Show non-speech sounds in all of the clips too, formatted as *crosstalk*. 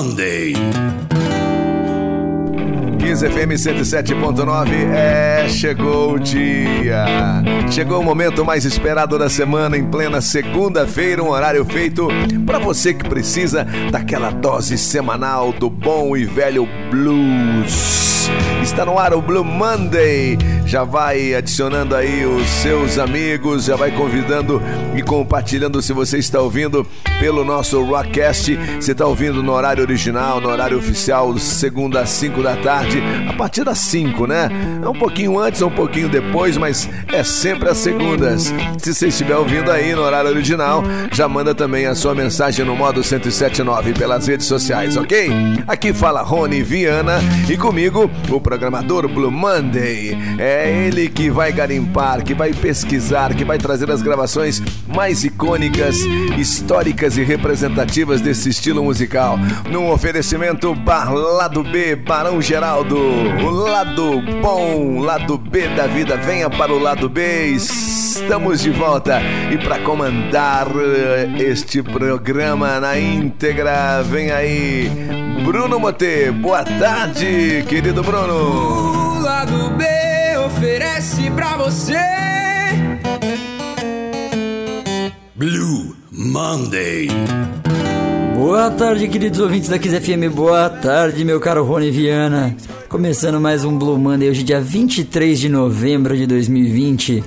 Monday. Kiss FM 107.9 é chegou o dia. Chegou o momento mais esperado da semana em plena segunda-feira, um horário feito para você que precisa daquela dose semanal do bom e velho blues. Está no ar o Blue Monday. Já vai adicionando aí os seus amigos, já vai convidando e compartilhando se você está ouvindo pelo nosso Rockcast. Você está ouvindo no horário original, no horário oficial, segunda às 5 da tarde, a partir das 5, né? É um pouquinho antes, um pouquinho depois, mas é sempre às segundas. Se você estiver ouvindo aí no horário original, já manda também a sua mensagem no modo 1079 pelas redes sociais, ok? Aqui fala Rony Viana e comigo o programador Blue Monday. É ele que vai garimpar, que vai pesquisar, que vai trazer as gravações mais icônicas, históricas e representativas desse estilo musical. Num oferecimento Bar Lado B, Barão Geraldo. O lado bom, lado B da vida. Venha para o lado B. Estamos de volta. E para comandar eh, este programa na íntegra, vem aí Bruno Mote. Boa tarde, querido Bruno. O lado B oferece pra você. Blue Monday. Boa tarde, queridos ouvintes da Kiss FM. Boa tarde, meu caro Rony Viana. Começando mais um Blue Monday, hoje dia 23 de novembro de 2020.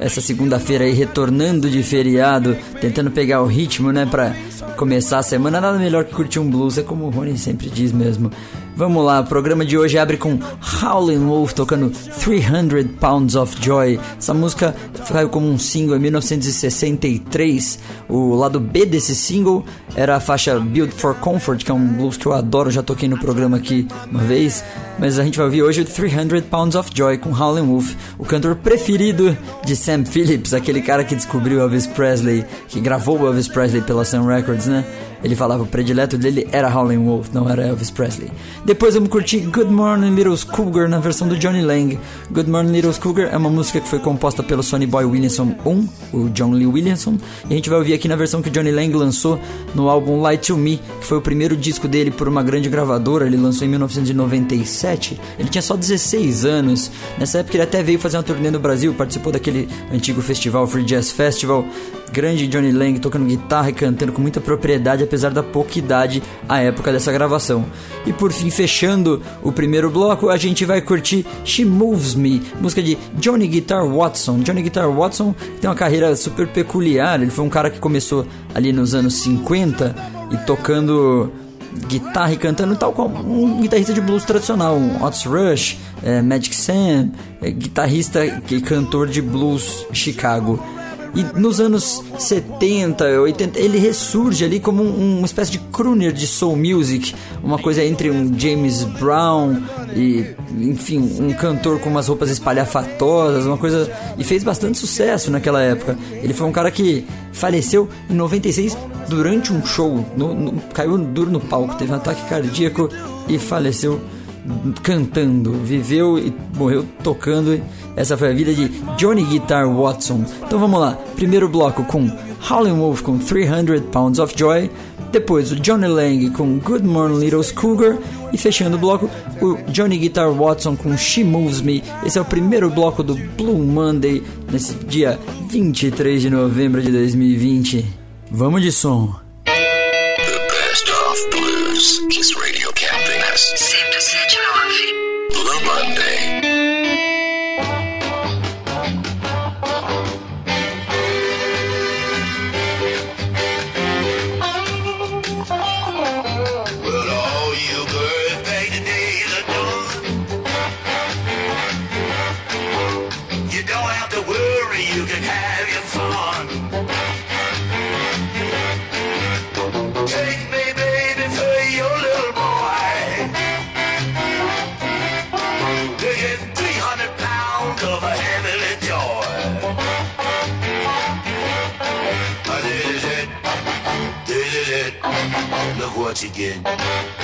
Essa segunda-feira aí, retornando de feriado, tentando pegar o ritmo, né, pra começar a semana. Nada melhor que curtir um blues, é como o Rony sempre diz mesmo. Vamos lá, o programa de hoje abre com Howlin' Wolf tocando 300 Pounds of Joy. Essa música saiu como um single em 1963. O lado B desse single era a faixa Build for Comfort, que é um blues que eu adoro, já toquei no programa aqui uma vez. Mas a gente vai ouvir hoje o 300 Pounds of Joy com Howlin' Wolf, o cantor preferido de Sam Phillips, aquele cara que descobriu Elvis Presley, que gravou Elvis Presley pela Sun Records, né? Ele falava o predileto dele era Howlin' Wolf, não era Elvis Presley. Depois vamos curtir Good Morning Little Cougar na versão do Johnny Lang. Good Morning Little Cougar é uma música que foi composta pelo Sonny Boy Williamson 1, o John Lee Williamson, e a gente vai ouvir aqui na versão que o Johnny Lang lançou no álbum Light to Me, que foi o primeiro disco dele por uma grande gravadora, ele lançou em 1997. Ele tinha só 16 anos. Nessa época ele até veio fazer uma turnê no Brasil, participou daquele antigo festival Free Jazz Festival. Grande Johnny Lang tocando guitarra e cantando com muita propriedade, apesar da pouca idade à época dessa gravação. E por fim, fechando o primeiro bloco, a gente vai curtir She Moves Me, música de Johnny Guitar Watson. Johnny Guitar Watson tem uma carreira super peculiar, ele foi um cara que começou ali nos anos 50 e tocando guitarra e cantando tal como um guitarrista de blues tradicional, um Otis Rush, é, Magic Sam, é, guitarrista e cantor de blues Chicago. E nos anos 70, 80, ele ressurge ali como um, uma espécie de crooner de soul music, uma coisa entre um James Brown e, enfim, um cantor com umas roupas espalhafatosas, uma coisa. E fez bastante sucesso naquela época. Ele foi um cara que faleceu em 96 durante um show, no, no, caiu duro no palco, teve um ataque cardíaco e faleceu cantando, viveu e morreu tocando. Essa foi a vida de Johnny Guitar Watson. Então vamos lá, primeiro bloco com Howlin' Wolf com 300 Pounds of Joy, depois o Johnny Lang com Good Morning Little Cougar e fechando o bloco o Johnny Guitar Watson com She Moves Me. Esse é o primeiro bloco do Blue Monday nesse dia 23 de novembro de 2020. Vamos de som. much again.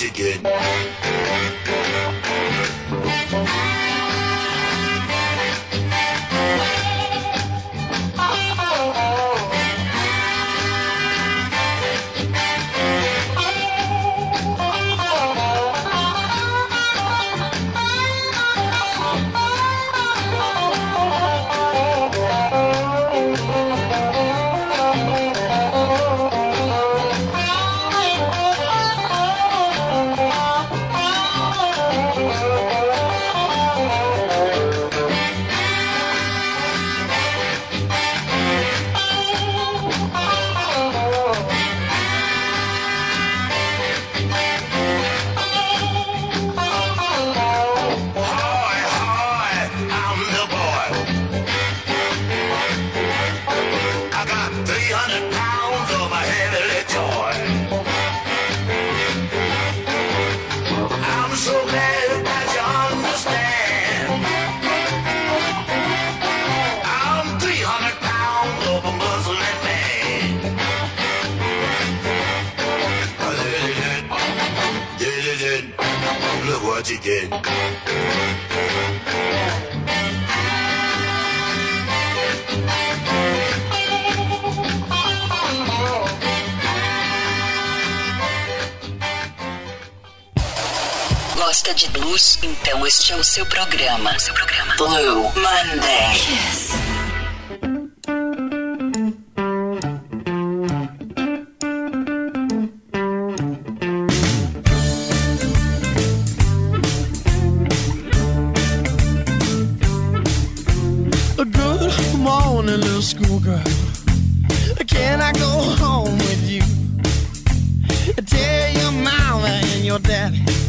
pretty good. seu programa. Seu programa. Blue Monday. A good morning, little schoolgirl. Can I go home with you? Tell your mama and your daddy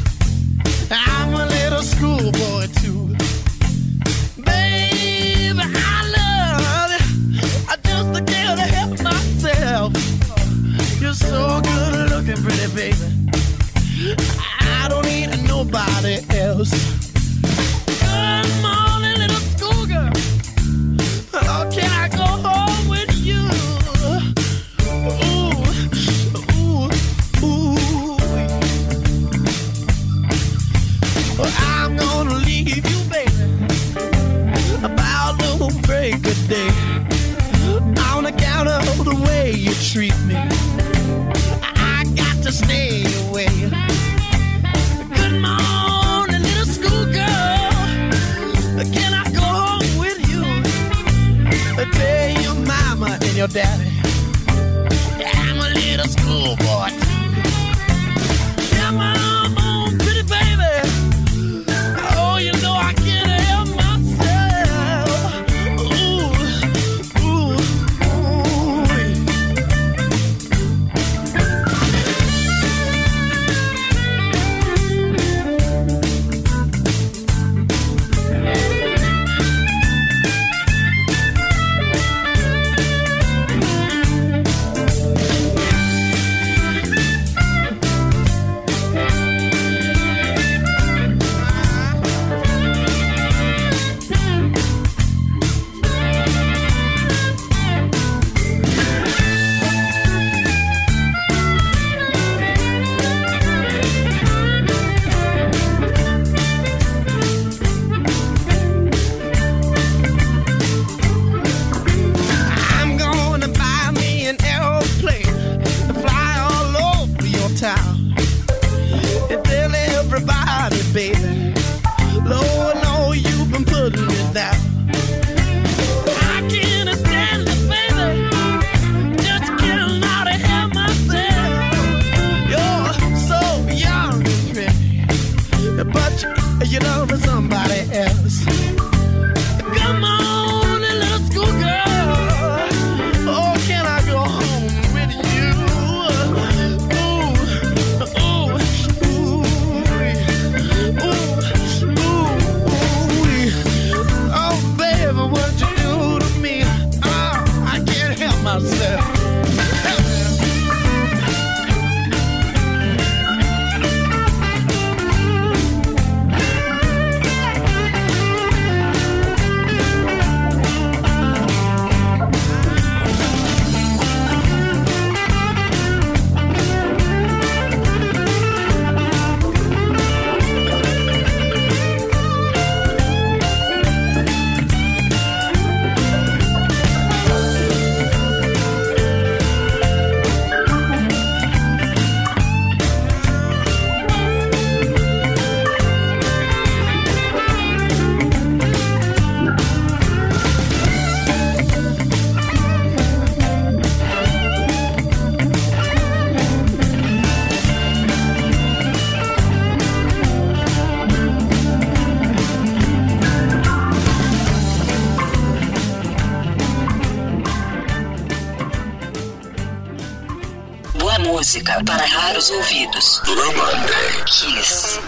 Para raros ouvidos. Kiss.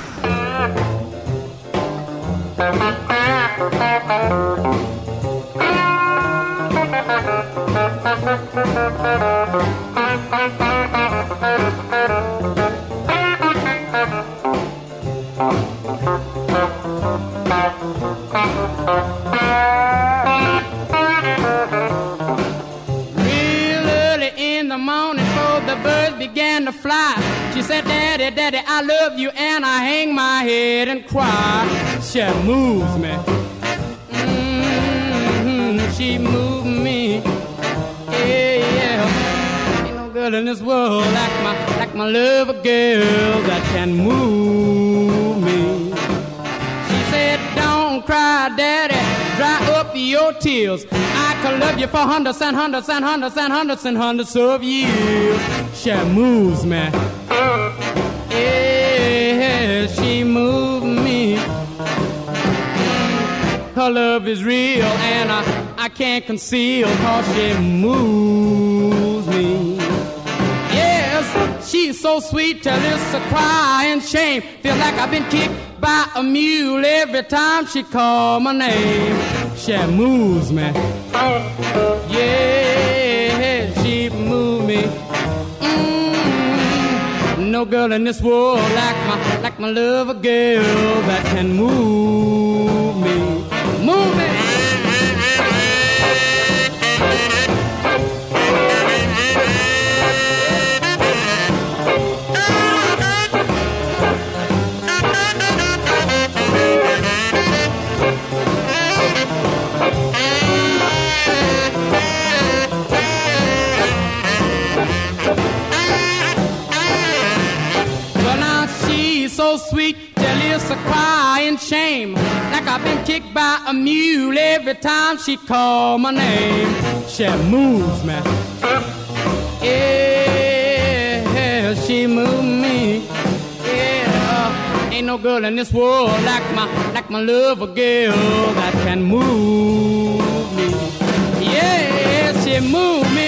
Cry. She moves me. hmm she moves me. Yeah, yeah. Ain't no girl in this world like my, like my love a girl that can move me. She said, Don't cry, Daddy. Dry up your tears. I could love you for hundreds and hundreds and hundreds and hundreds and hundreds of years. She moves me. Her love is real and I, I can't conceal cause she moves me. Yes, she's so sweet till it's a cry and shame. Feel like I've been kicked by a mule every time she call my name. She moves me. Yeah, she moves me. Mm, no girl in this world like my like my love a girl that can move me. A cry and shame. Like I've been kicked by a mule every time she call my name. She moves me. Yeah, she moves me. Yeah, ain't no girl in this world like my like my love a girl that can move me. Yeah, she move me.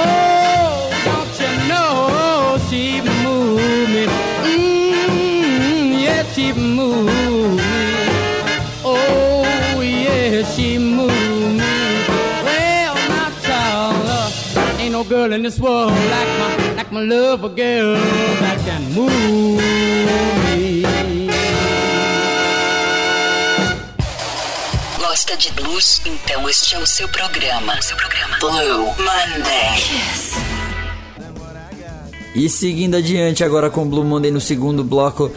Oh, don't you know she move she move me. Oh, yeah, she move me. Well, my child, uh, ain't no girl in this world like my like my love a girl that can move me. Gosta de blues? Então este é o seu programa. Seu programa. Blue Monday. E seguindo adiante agora com Blue Monday no segundo bloco,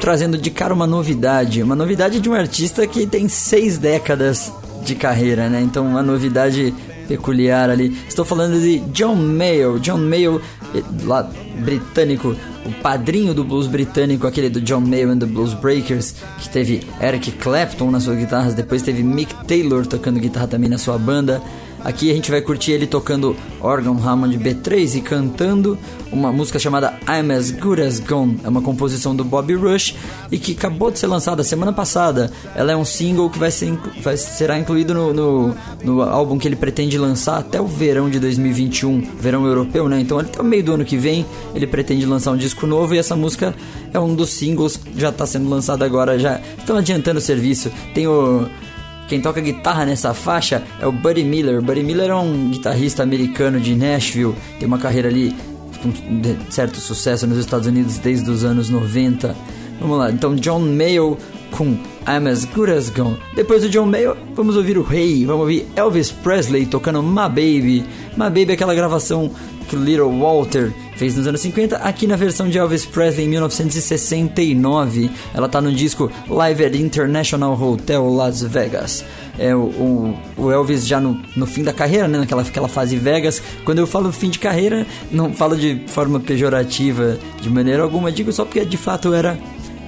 trazendo de cara uma novidade, uma novidade de um artista que tem seis décadas de carreira, né? Então uma novidade peculiar ali. Estou falando de John Mayall, John Mayall, eh, lá britânico, o padrinho do blues britânico, aquele do John Mayall and the Blues Breakers, que teve Eric Clapton nas suas guitarras, depois teve Mick Taylor tocando guitarra também na sua banda. Aqui a gente vai curtir ele tocando órgão Hammond B3 e cantando uma música chamada I'm As Good As Gone. É uma composição do Bobby Rush e que acabou de ser lançada semana passada. Ela é um single que vai ser, vai, será incluído no, no, no álbum que ele pretende lançar até o verão de 2021, verão europeu, né? Então até o meio do ano que vem ele pretende lançar um disco novo e essa música é um dos singles que já está sendo lançado agora. Já estão adiantando o serviço. Tem o quem toca guitarra nessa faixa é o Buddy Miller. Buddy Miller é um guitarrista americano de Nashville, tem uma carreira ali com certo sucesso nos Estados Unidos desde os anos 90. Vamos lá, então John Mayall com I'm As Good As Gone. Depois do John Mayall, vamos ouvir o Rei, vamos ouvir Elvis Presley tocando My Baby. My Baby é aquela gravação que o Little Walter fez nos anos 50, aqui na versão de Elvis Presley em 1969. Ela tá no disco Live at International Hotel Las Vegas. É o, o, o Elvis já no, no fim da carreira, né, naquela aquela fase Vegas. Quando eu falo fim de carreira, não falo de forma pejorativa de maneira alguma, digo só porque de fato era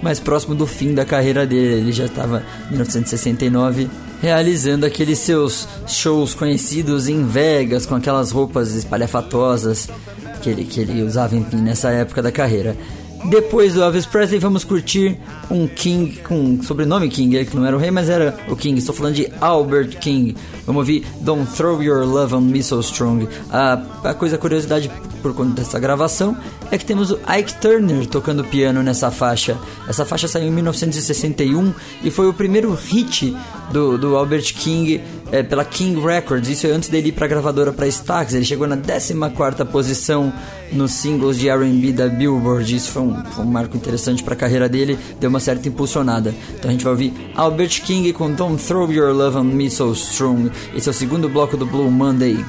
mais próximo do fim da carreira dele. Ele já estava em 1969 realizando aqueles seus shows conhecidos em Vegas com aquelas roupas espalhafatosas que ele, que ele usava enfim, nessa época da carreira. Depois do Elvis Presley, vamos curtir um King com sobrenome King, ele que não era o rei, mas era o King. Estou falando de Albert King. Vamos ouvir Don't Throw Your Love on Me So Strong. A, a coisa, a curiosidade por conta dessa gravação é que temos o Ike Turner tocando piano nessa faixa. Essa faixa saiu em 1961 e foi o primeiro hit do, do Albert King é, pela King Records. Isso é antes dele ir para a gravadora para Stax. Ele chegou na 14 posição nos singles de R&B da Billboard. Isso foi um, foi um marco interessante para a carreira dele, deu uma certa impulsionada. Então a gente vai ouvir Albert King com Don't Throw Your Love on Me So Strong. Esse é o segundo bloco do Blue Monday.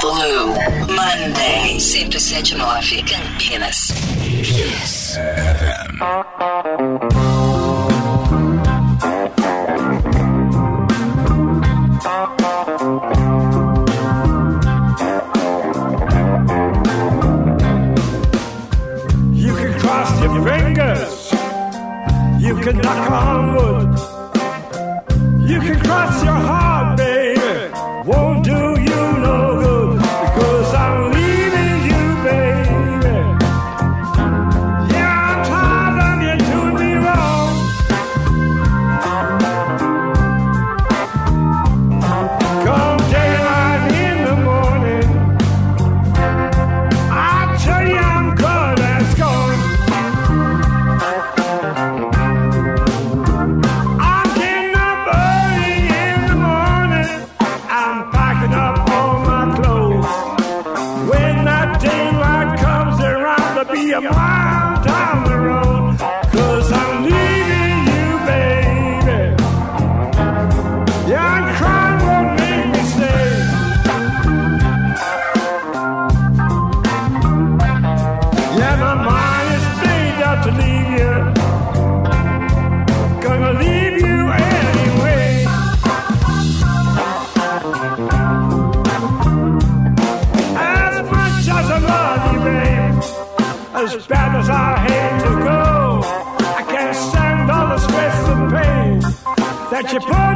Blue Monday. 1079 Campinas. You You can knock on wood. You can cross your heart, that you put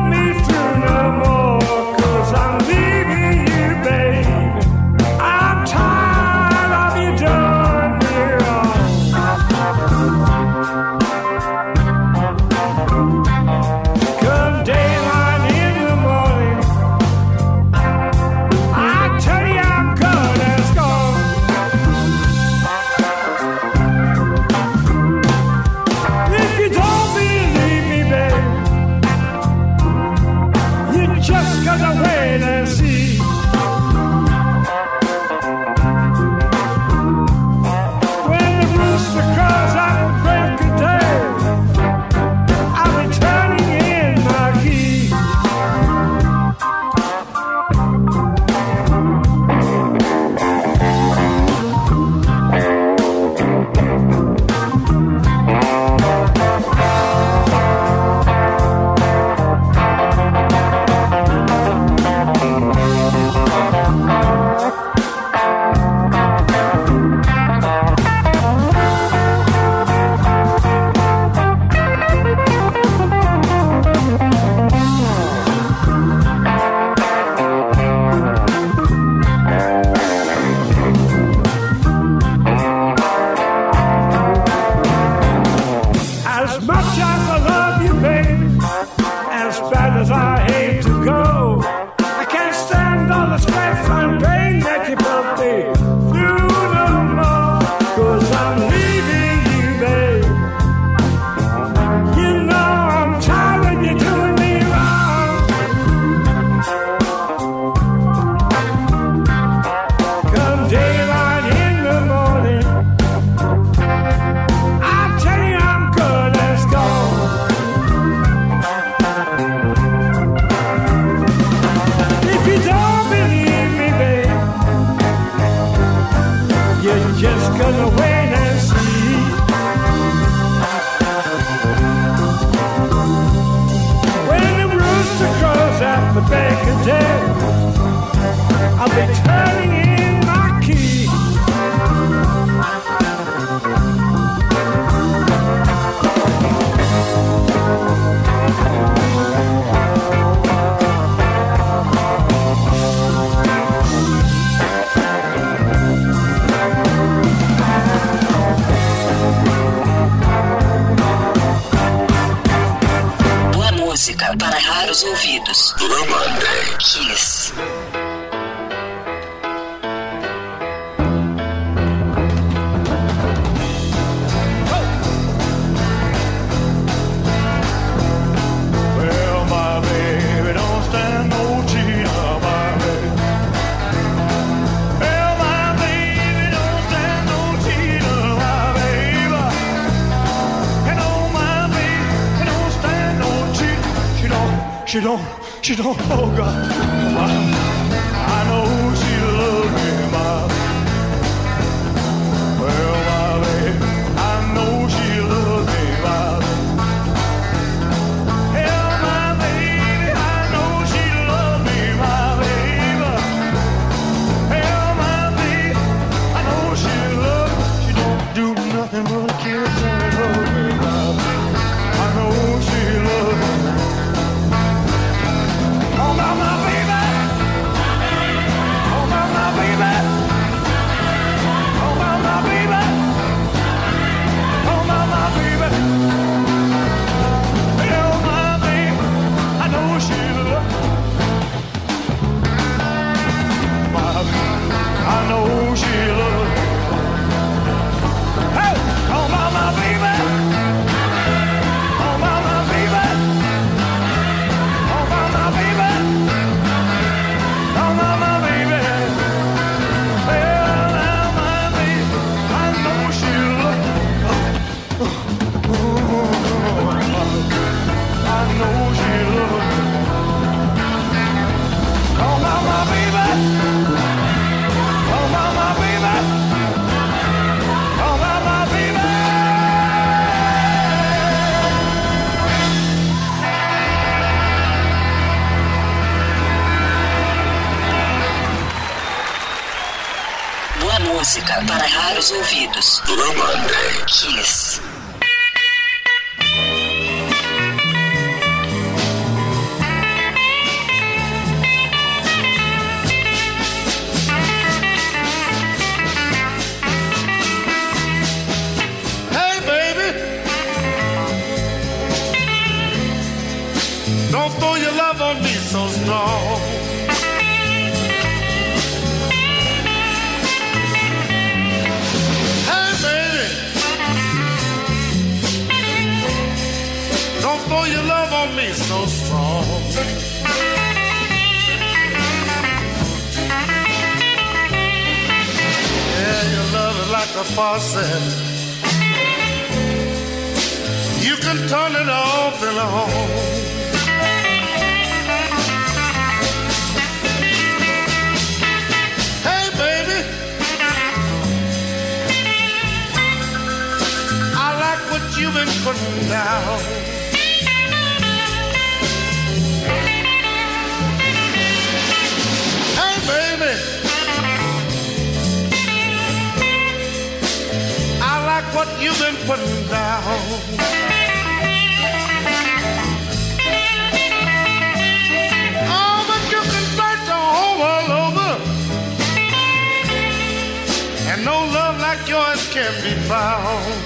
found.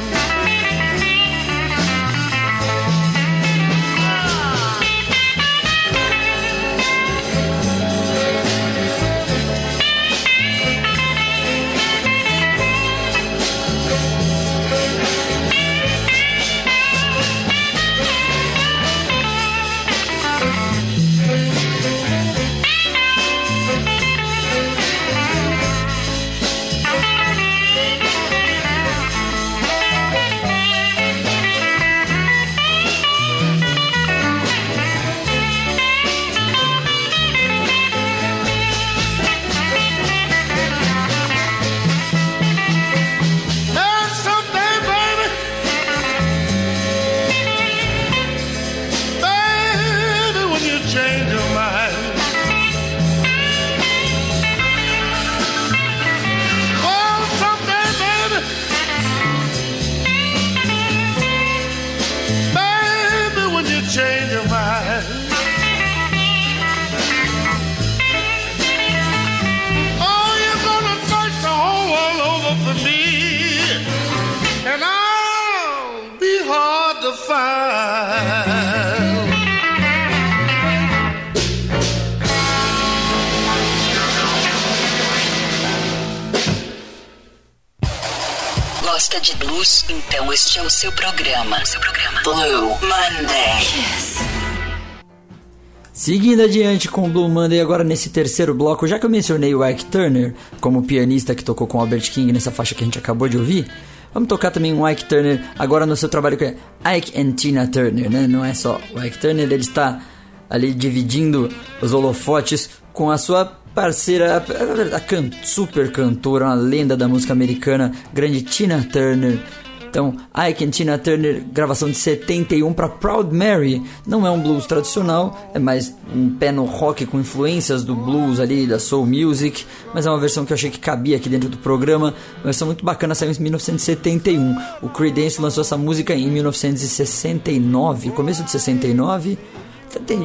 Seguindo adiante com o Blue Monday, agora nesse terceiro bloco, já que eu mencionei o Ike Turner como pianista que tocou com Albert King nessa faixa que a gente acabou de ouvir, vamos tocar também o Ike Turner agora no seu trabalho que é Ike and Tina Turner, né? Não é só o Ike Turner, ele está ali dividindo os holofotes com a sua parceira, a, a can, super cantora, uma lenda da música americana, grande Tina Turner. Então, Ike and Tina Turner, gravação de 71 para Proud Mary. Não é um blues tradicional, é mais um pé no rock com influências do blues ali, da soul music, mas é uma versão que eu achei que cabia aqui dentro do programa. Uma versão muito bacana, saiu em 1971. O Creedence lançou essa música em 1969, começo de 69. Tem,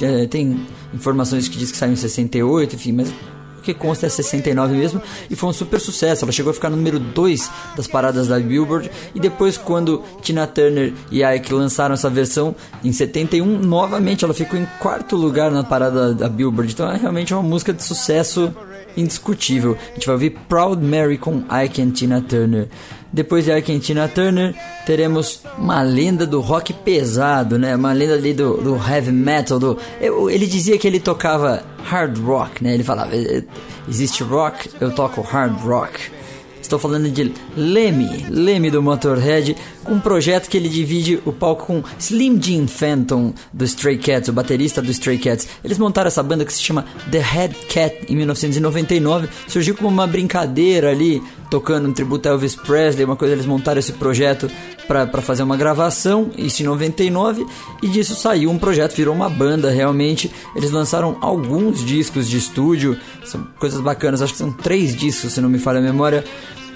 é, tem informações que diz que saiu em 68, enfim, mas que consta é 69 mesmo, e foi um super sucesso. Ela chegou a ficar no número 2 das paradas da Billboard, e depois, quando Tina Turner e Ike lançaram essa versão em 71, novamente ela ficou em quarto lugar na parada da Billboard. Então é realmente uma música de sucesso indiscutível. A gente vai ouvir Proud Mary com Ike and Tina Turner. Depois de Ike and Tina Turner, teremos uma lenda do rock pesado, né? Uma lenda ali do, do heavy metal. Do, ele dizia que ele tocava hard rock, né? Ele falava, existe rock, eu toco hard rock. Estou falando de Lemmy, Lemmy do Motorhead, um projeto que ele divide o palco com Slim Jim Phantom do Stray Cats, o baterista do Stray Cats. Eles montaram essa banda que se chama The Head Cat em 1999, surgiu como uma brincadeira ali, tocando um tributo a Elvis Presley, uma coisa, eles montaram esse projeto para fazer uma gravação, isso em 99, e disso saiu um projeto, virou uma banda realmente. Eles lançaram alguns discos de estúdio, são coisas bacanas, acho que são três discos, se não me falha a memória.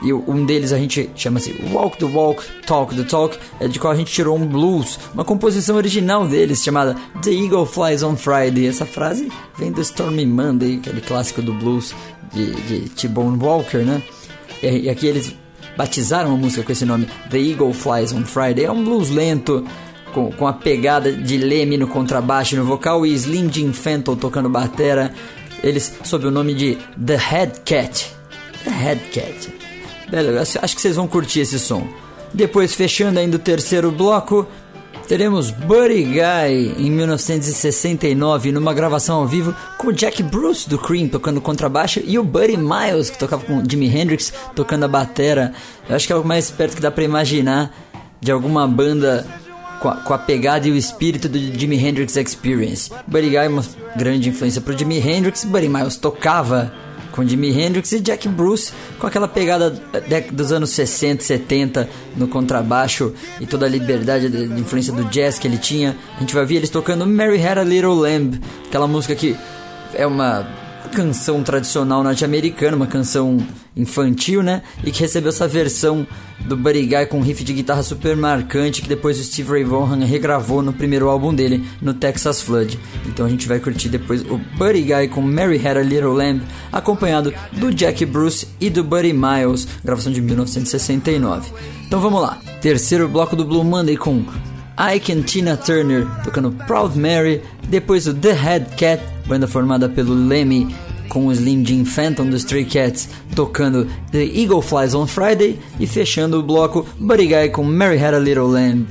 E um deles a gente chama-se Walk the Walk, Talk the Talk, é de qual a gente tirou um blues, uma composição original deles chamada The Eagle Flies on Friday. Essa frase vem do Stormy Monday, aquele clássico do blues de, de T-Bone Walker, né? E, e aqui eles batizaram a música com esse nome, The Eagle Flies on Friday. É um blues lento, com, com a pegada de Lemmy no contrabaixo no vocal e Slim Jim Phantom tocando batera. Eles sob o nome de The Head Cat. The Head Cat. Acho que vocês vão curtir esse som. Depois, fechando ainda o terceiro bloco, teremos Buddy Guy em 1969 numa gravação ao vivo com o Jack Bruce do Cream tocando contrabaixo e o Buddy Miles que tocava com Jimi Hendrix tocando a batera. Eu acho que é o mais perto que dá para imaginar de alguma banda com a, com a, pegada e o espírito do Jimi Hendrix Experience. Buddy Guy é uma grande influência pro Jimi Hendrix, Buddy Miles tocava com Jimi Hendrix e Jack Bruce com aquela pegada dos anos 60, 70 no contrabaixo e toda a liberdade de influência do jazz que ele tinha. A gente vai ver eles tocando Mary Had a Little Lamb, aquela música que é uma canção tradicional norte-americana, uma canção infantil, né? E que recebeu essa versão do Buddy Guy com riff de guitarra super marcante que depois o Steve Ray Vaughan regravou no primeiro álbum dele, no Texas Flood. Então a gente vai curtir depois o Buddy Guy com Mary Had a Little Lamb, acompanhado do Jack Bruce e do Buddy Miles, gravação de 1969. Então vamos lá. Terceiro bloco do Blue Monday com Ike and Tina Turner tocando Proud Mary, depois o The Head Cat, banda formada pelo Lemmy com o Slim Jim Phantom do Stray Cats tocando The Eagle Flies on Friday e fechando o bloco Buddy Guy com Mary Had a Little Lamb.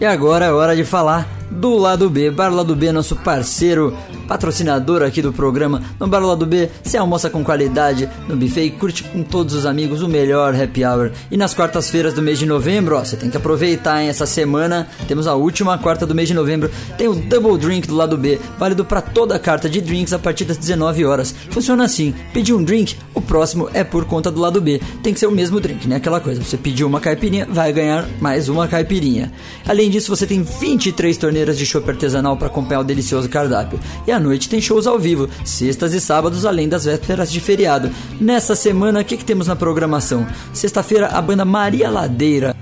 E agora é hora de falar do lado B. Bar Lado B é nosso parceiro, patrocinador aqui do programa. No Bar Lado B, você almoça com qualidade no buffet e curte com todos os amigos o melhor happy hour. E nas quartas-feiras do mês de novembro, ó, você tem que aproveitar, hein? Essa semana temos a última quarta do mês de novembro. Tem o Double Drink do lado B, válido para toda a carta de drinks a partir das 19 horas. Funciona assim: pedir um drink, o próximo é por conta do lado B. Tem que ser o mesmo drink, né? Aquela coisa, você pediu uma caipirinha, vai ganhar mais uma caipirinha. Além disso, você tem 23 torneiras de chopp artesanal para acompanhar o delicioso cardápio. E à noite tem shows ao vivo, sextas e sábados, além das vésperas de feriado. Nessa semana, o que, que temos na programação? Sexta-feira, a banda Maria Ladeira.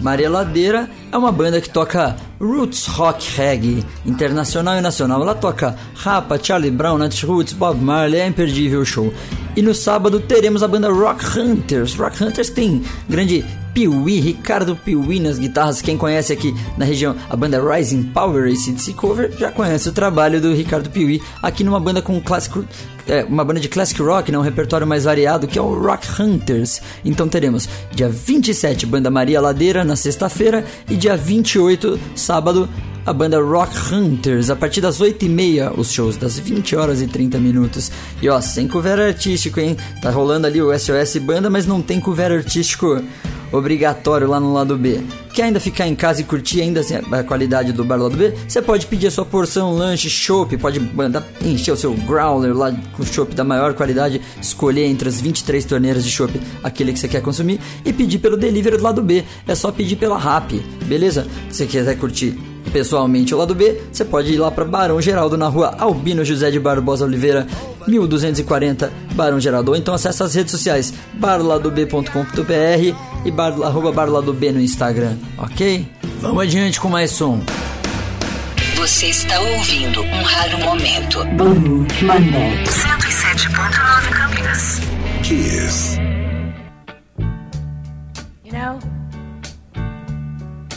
Maria Ladeira é uma banda que toca roots rock reggae internacional e nacional. Ela toca Rapa, Charlie Brown, Roots, Bob Marley, é imperdível o show. E no sábado teremos a banda Rock Hunters. Rock Hunters tem grande Piuí, Ricardo Piuí nas guitarras. Quem conhece aqui na região a banda Rising Power ACDC Cover já conhece o trabalho do Ricardo Piuí aqui numa banda com clássico é, uma banda de classic rock, né, um repertório mais variado, que é o Rock Hunters. Então teremos dia 27, banda Maria Ladeira, na sexta-feira, e dia 28, sábado, a banda Rock Hunters, a partir das 8h30, os shows das 20 horas e 30 minutos. E ó, sem cover artístico, hein? Tá rolando ali o SOS Banda, mas não tem cover artístico obrigatório lá no lado B. Quer ainda ficar em casa e curtir ainda a qualidade do bar lado B? Você pode pedir a sua porção, lanche, chopp, pode mandar encher o seu growler lá com chopp da maior qualidade, escolher entre as 23 torneiras de chopp aquele que você quer consumir e pedir pelo delivery do lado B. É só pedir pela RAP, beleza? Se você quiser curtir pessoalmente o lado B, você pode ir lá para Barão Geraldo na rua Albino José de Barbosa Oliveira, 1240 Barão Geraldo. Ou então acesse as redes sociais barladob.com.br e bar, arroba barladob no Instagram, ok? Vamos adiante com mais som. Você está ouvindo um raro momento. Blue Monday. 107.9 Campinas. Kiss.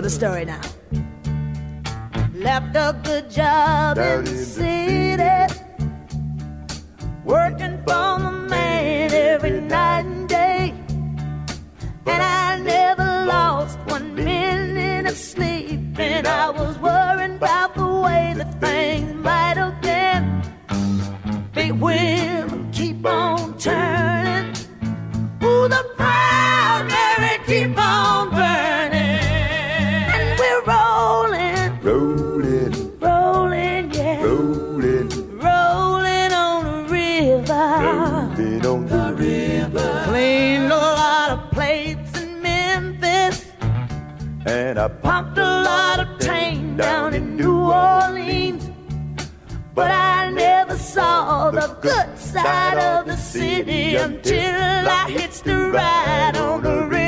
To the story now. Left a good job in the city, working for the man every night and day. And I never lost one minute of sleep. And I was worrying about the way that things might have been. Wheel keep on turning. Ooh, the proud Mary keep on burning. And we're rolling, Rolling, rolling, yeah. rolling, Rolling on the river. rolling on the river. Cleaned a lot of plates in Memphis. And I Pumped a lot of tang down in New Orleans. But I never saw the good side of the city until I hitched the ride on the riverboat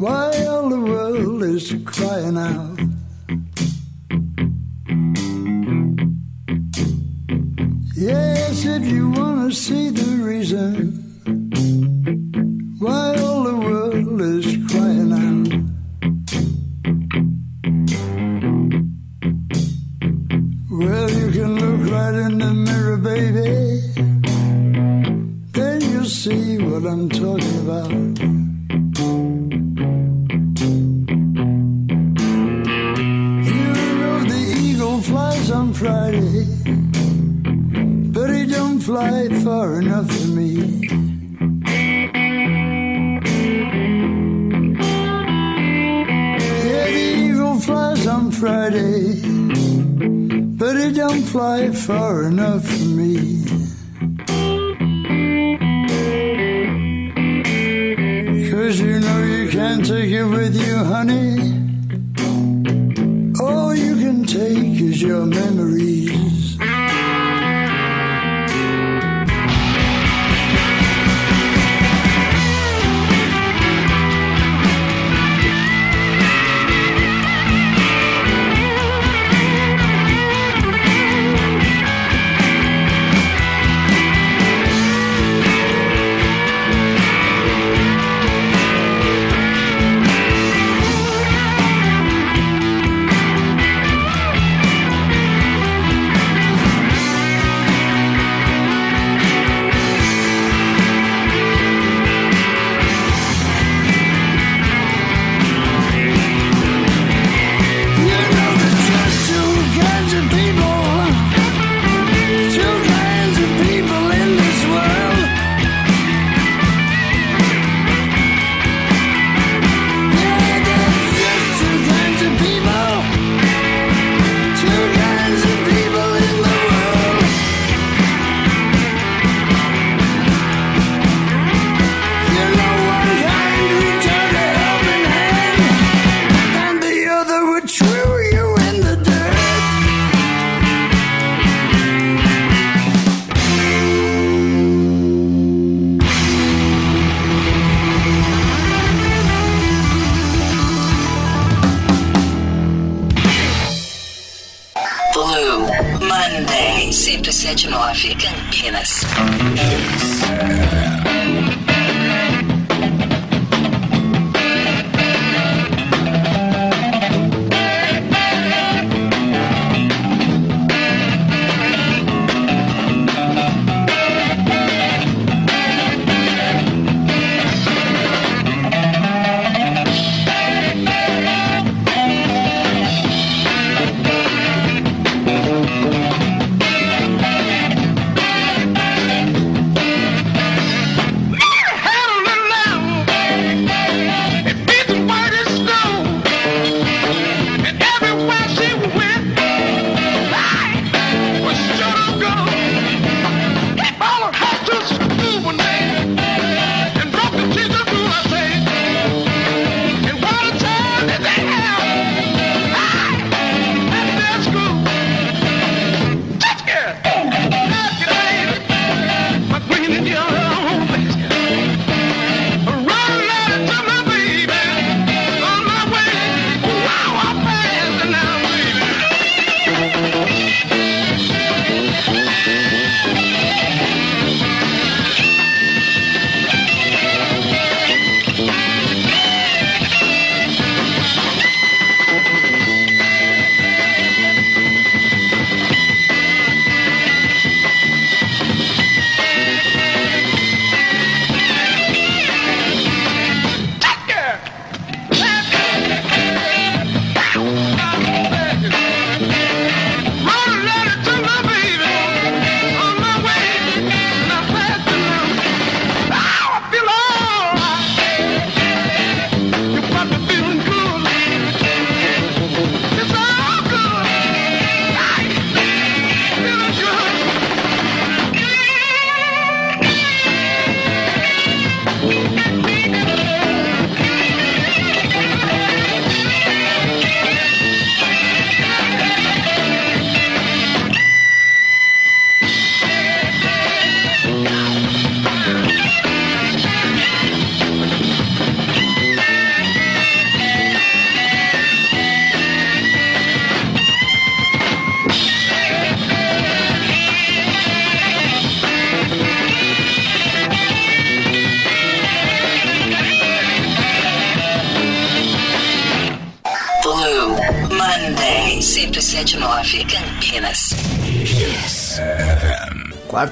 Why all the world is crying out. Yes, if you want to see the reason.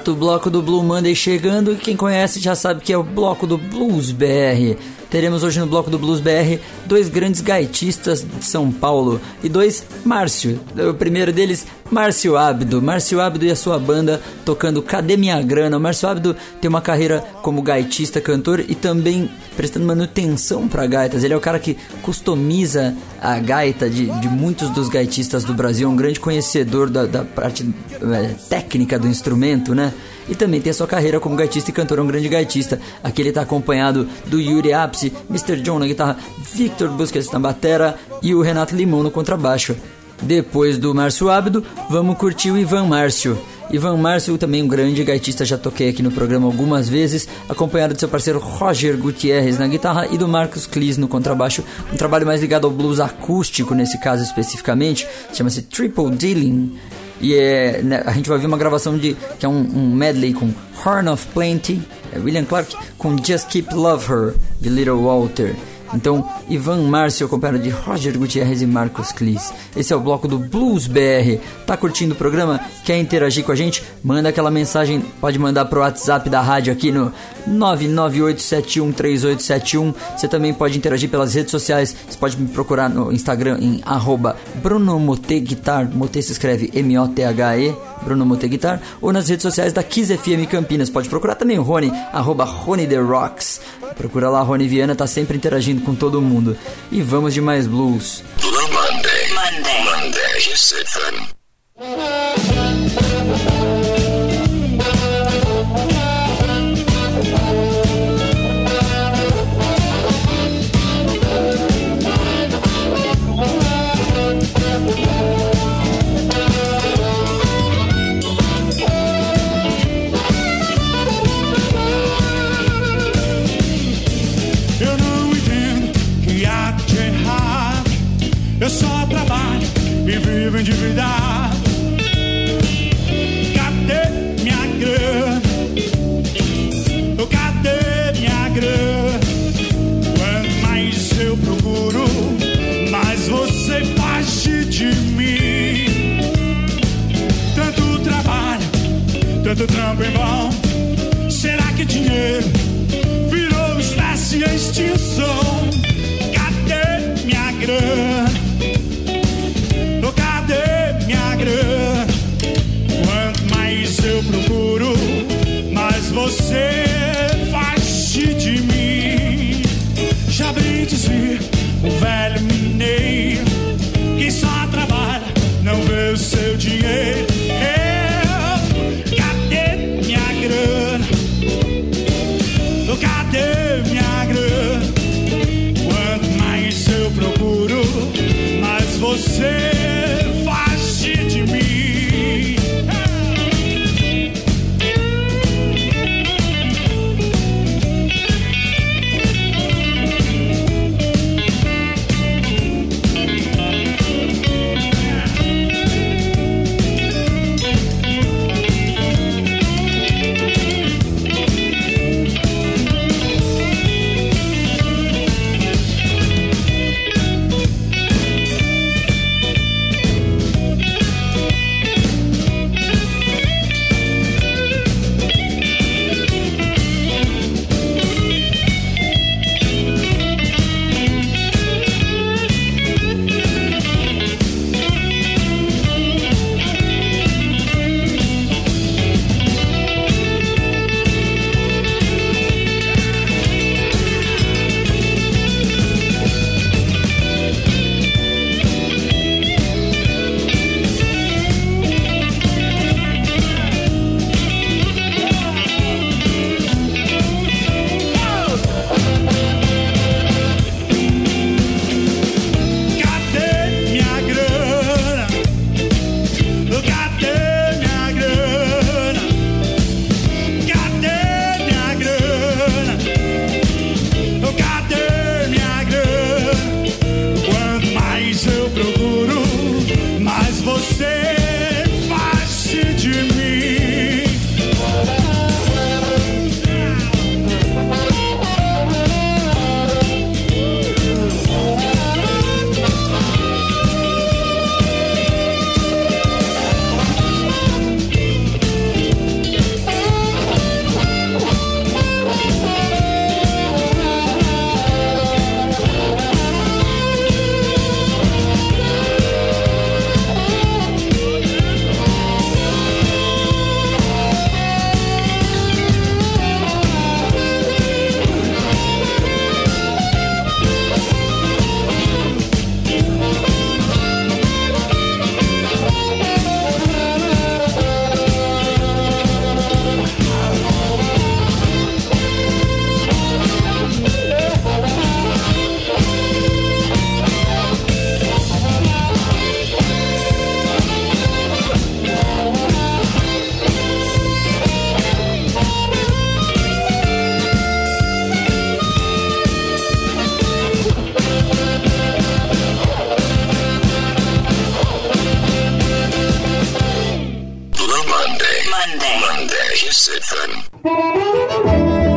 Quarto bloco do Blue Monday chegando. Quem conhece já sabe que é o bloco do Blues BR. Teremos hoje no bloco do Blues BR dois grandes gaitistas de São Paulo e dois Márcio. O primeiro deles, Márcio Abdo. Márcio Abdo e a sua banda tocando Cadê Minha Grana? O Márcio Abdo tem uma carreira como gaitista, cantor e também prestando manutenção para gaitas. Ele é o cara que customiza a gaita de, de muitos dos gaitistas do Brasil, é um grande conhecedor da, da parte é, técnica do instrumento, né? E também tem a sua carreira como gaitista e cantor, é um grande gaitista. Aqui ele está acompanhado do Yuri Apse, Mr. John na guitarra, Victor Busquets na batera e o Renato Limão no contrabaixo. Depois do Márcio Ábido, vamos curtir o Ivan Márcio. Ivan Márcio, também um grande gaitista, já toquei aqui no programa algumas vezes, acompanhado de seu parceiro Roger Gutierrez na guitarra e do Marcos Clis no contrabaixo. Um trabalho mais ligado ao blues acústico, nesse caso especificamente, chama-se Triple Dealing. E é, né, a gente vai ver uma gravação de que é um, um medley com Horn of Plenty, é William Clark com Just Keep Love Her de Little Walter. Então, Ivan Márcio acompanhado de Roger Gutierrez e Marcos Clis. Esse é o bloco do Blues BR. Tá curtindo o programa? Quer interagir com a gente? Manda aquela mensagem, pode mandar pro WhatsApp da rádio aqui no 998713871. Você também pode interagir pelas redes sociais. Você pode me procurar no Instagram em arroba Bruno Moteguitar. Mote se escreve M-O-T-H-E. Bruno Moteguitar. Ou nas redes sociais da Kiss FM Campinas. Pode procurar também o Rony, arroba Rony The Rocks. Procura lá, Rony Viana tá sempre interagindo com todo mundo. E vamos de mais blues. Blue Monday. Monday. Monday. Vivo endividado. Cadê minha grana? Cadê minha grana? Quanto mais eu procuro, mais você foge de mim. Tanto trabalho, tanto trampo em vão. Será que dinheiro virou espécie extinção? Você foge de mim. Já bem dizia o velho mineiro que só trabalha, não vê o seu dinheiro. Eu, cadê minha grana? Cadê minha grana? Quanto mais eu procuro, mais você Monday. Monday. Monday. Yes, FM.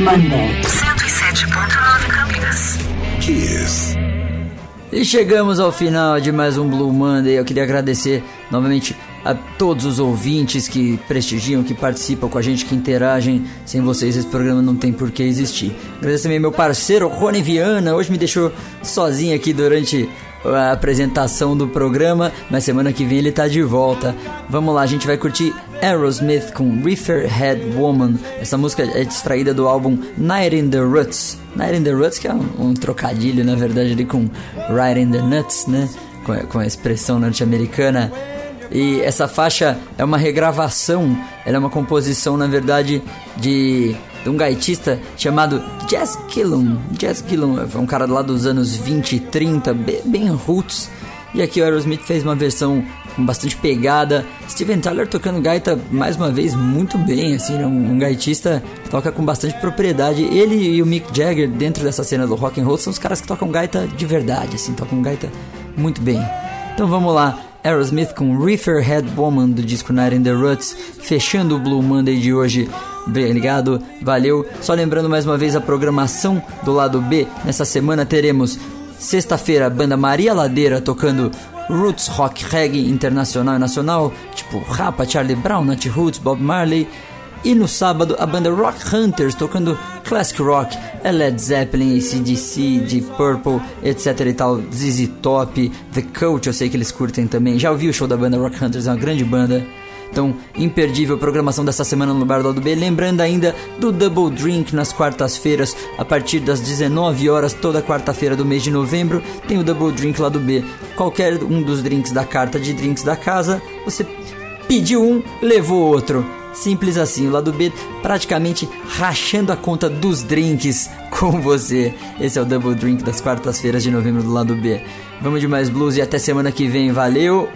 Monday. 107.9 Campinas. Kiss. E chegamos ao final de mais um Blue Monday. Eu queria agradecer novamente a todos os ouvintes que prestigiam, que participam com a gente, que interagem. Sem vocês esse programa não tem por que existir. Agradeço também meu parceiro Rony Viana, hoje me deixou sozinho aqui durante a apresentação do programa, mas semana que vem ele tá de volta. Vamos lá, a gente vai curtir Aerosmith com Reefer Head Woman. Essa música é extraída do álbum Night in the Roots. Night in the Roots, que é um, um trocadilho, na verdade, ali com Right in the Nuts, né? Com, com a expressão norte-americana. E essa faixa é uma regravação, ela é uma composição, na verdade, de, de um gaitista chamado Jazz Gillum. Jazz Gillum foi um cara lá dos anos 20 e 30, bem, roots. E aqui o Aerosmith fez uma versão com bastante pegada. Steven Tyler tocando gaita mais uma vez muito bem, assim, né? um, um gaitista toca com bastante propriedade. Ele e o Mick Jagger dentro dessa cena do rock and roll são os caras que tocam gaita de verdade, assim, tocam gaita muito bem. Então vamos lá, Aerosmith com Reefer Head Woman do disco Night in the Ruts, fechando o Blue Monday de hoje. Obrigado, valeu. Só lembrando mais uma vez a programação do lado B. Nessa semana teremos sexta-feira a banda Maria Ladeira tocando roots rock reggae internacional e nacional, tipo Rapa, Charlie Brown, Nat Roots, Bob Marley. E no sábado a banda Rock Hunters tocando classic rock, Led Zeppelin, ACDC, Deep Purple, etc e tal, ZZ Top, The Coach, eu sei que eles curtem também. Já ouvi o show da banda Rock Hunters, é uma grande banda. Então, imperdível programação dessa semana no Bar do B. Lembrando ainda do Double Drink nas quartas-feiras, a partir das 19 horas, toda quarta-feira do mês de novembro, tem o Double Drink lá do B. Qualquer um dos drinks da carta de drinks da casa, você pediu um, levou outro. Simples assim, o lado B praticamente rachando a conta dos drinks *laughs* com você. Esse é o Double Drink das quartas-feiras de novembro do lado B. Vamos de mais blues e até semana que vem. Valeu!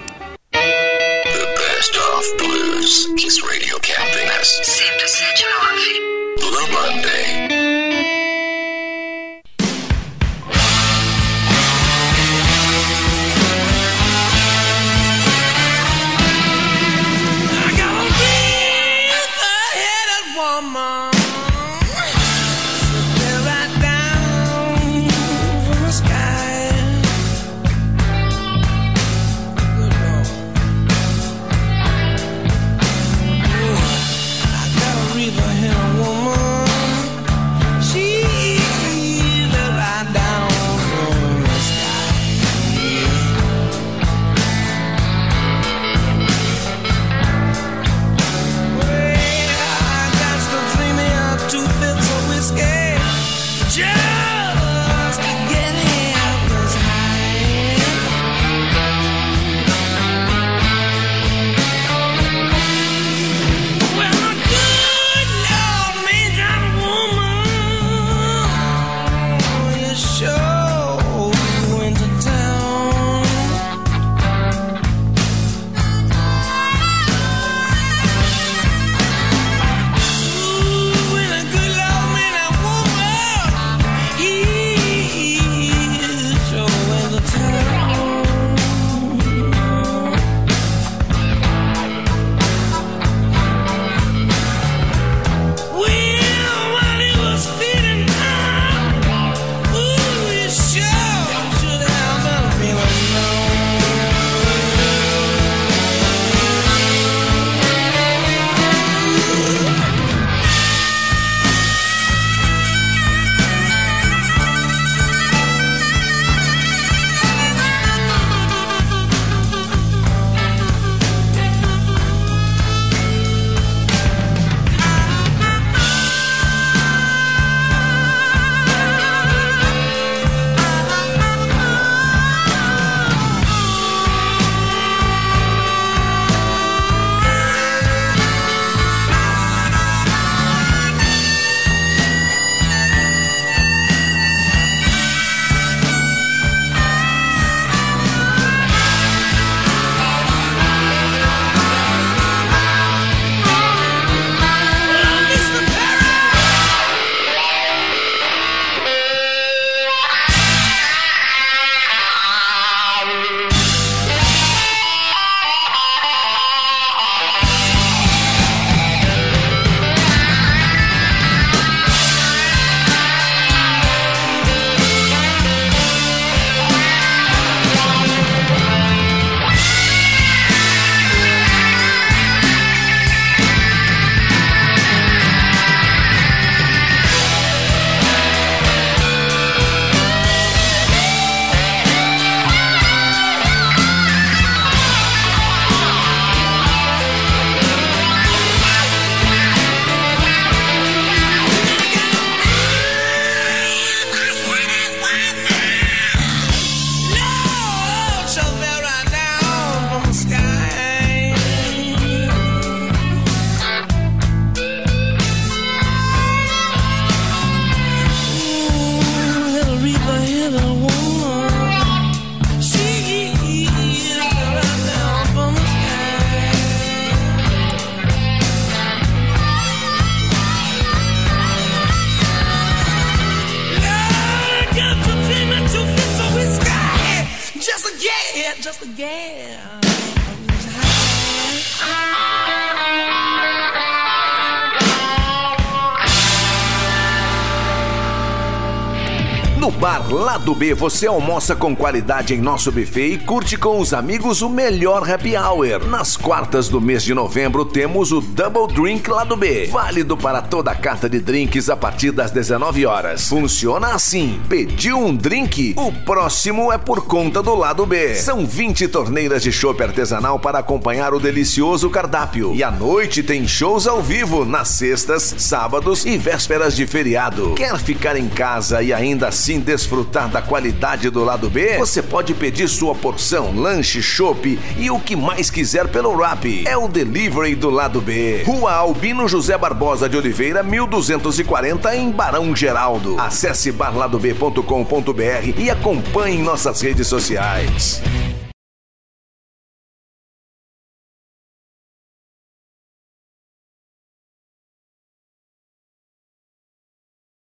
Lado B você almoça com qualidade em nosso buffet e curte com os amigos o melhor happy hour. Nas quartas do mês de novembro temos o Double Drink Lado B, válido para toda a carta de drinks a partir das 19 horas. Funciona assim: pediu um drink, o próximo é por conta do Lado B. São 20 torneiras de chopp artesanal para acompanhar o delicioso cardápio. E à noite tem shows ao vivo nas sextas, sábados e vésperas de feriado. Quer ficar em casa e ainda assim desfrutar da qualidade do lado B? Você pode pedir sua porção, lanche, chopp e o que mais quiser pelo Rap. É o delivery do lado B. Rua Albino José Barbosa de Oliveira, 1240 em Barão Geraldo. Acesse barladob.com.br e acompanhe nossas redes sociais.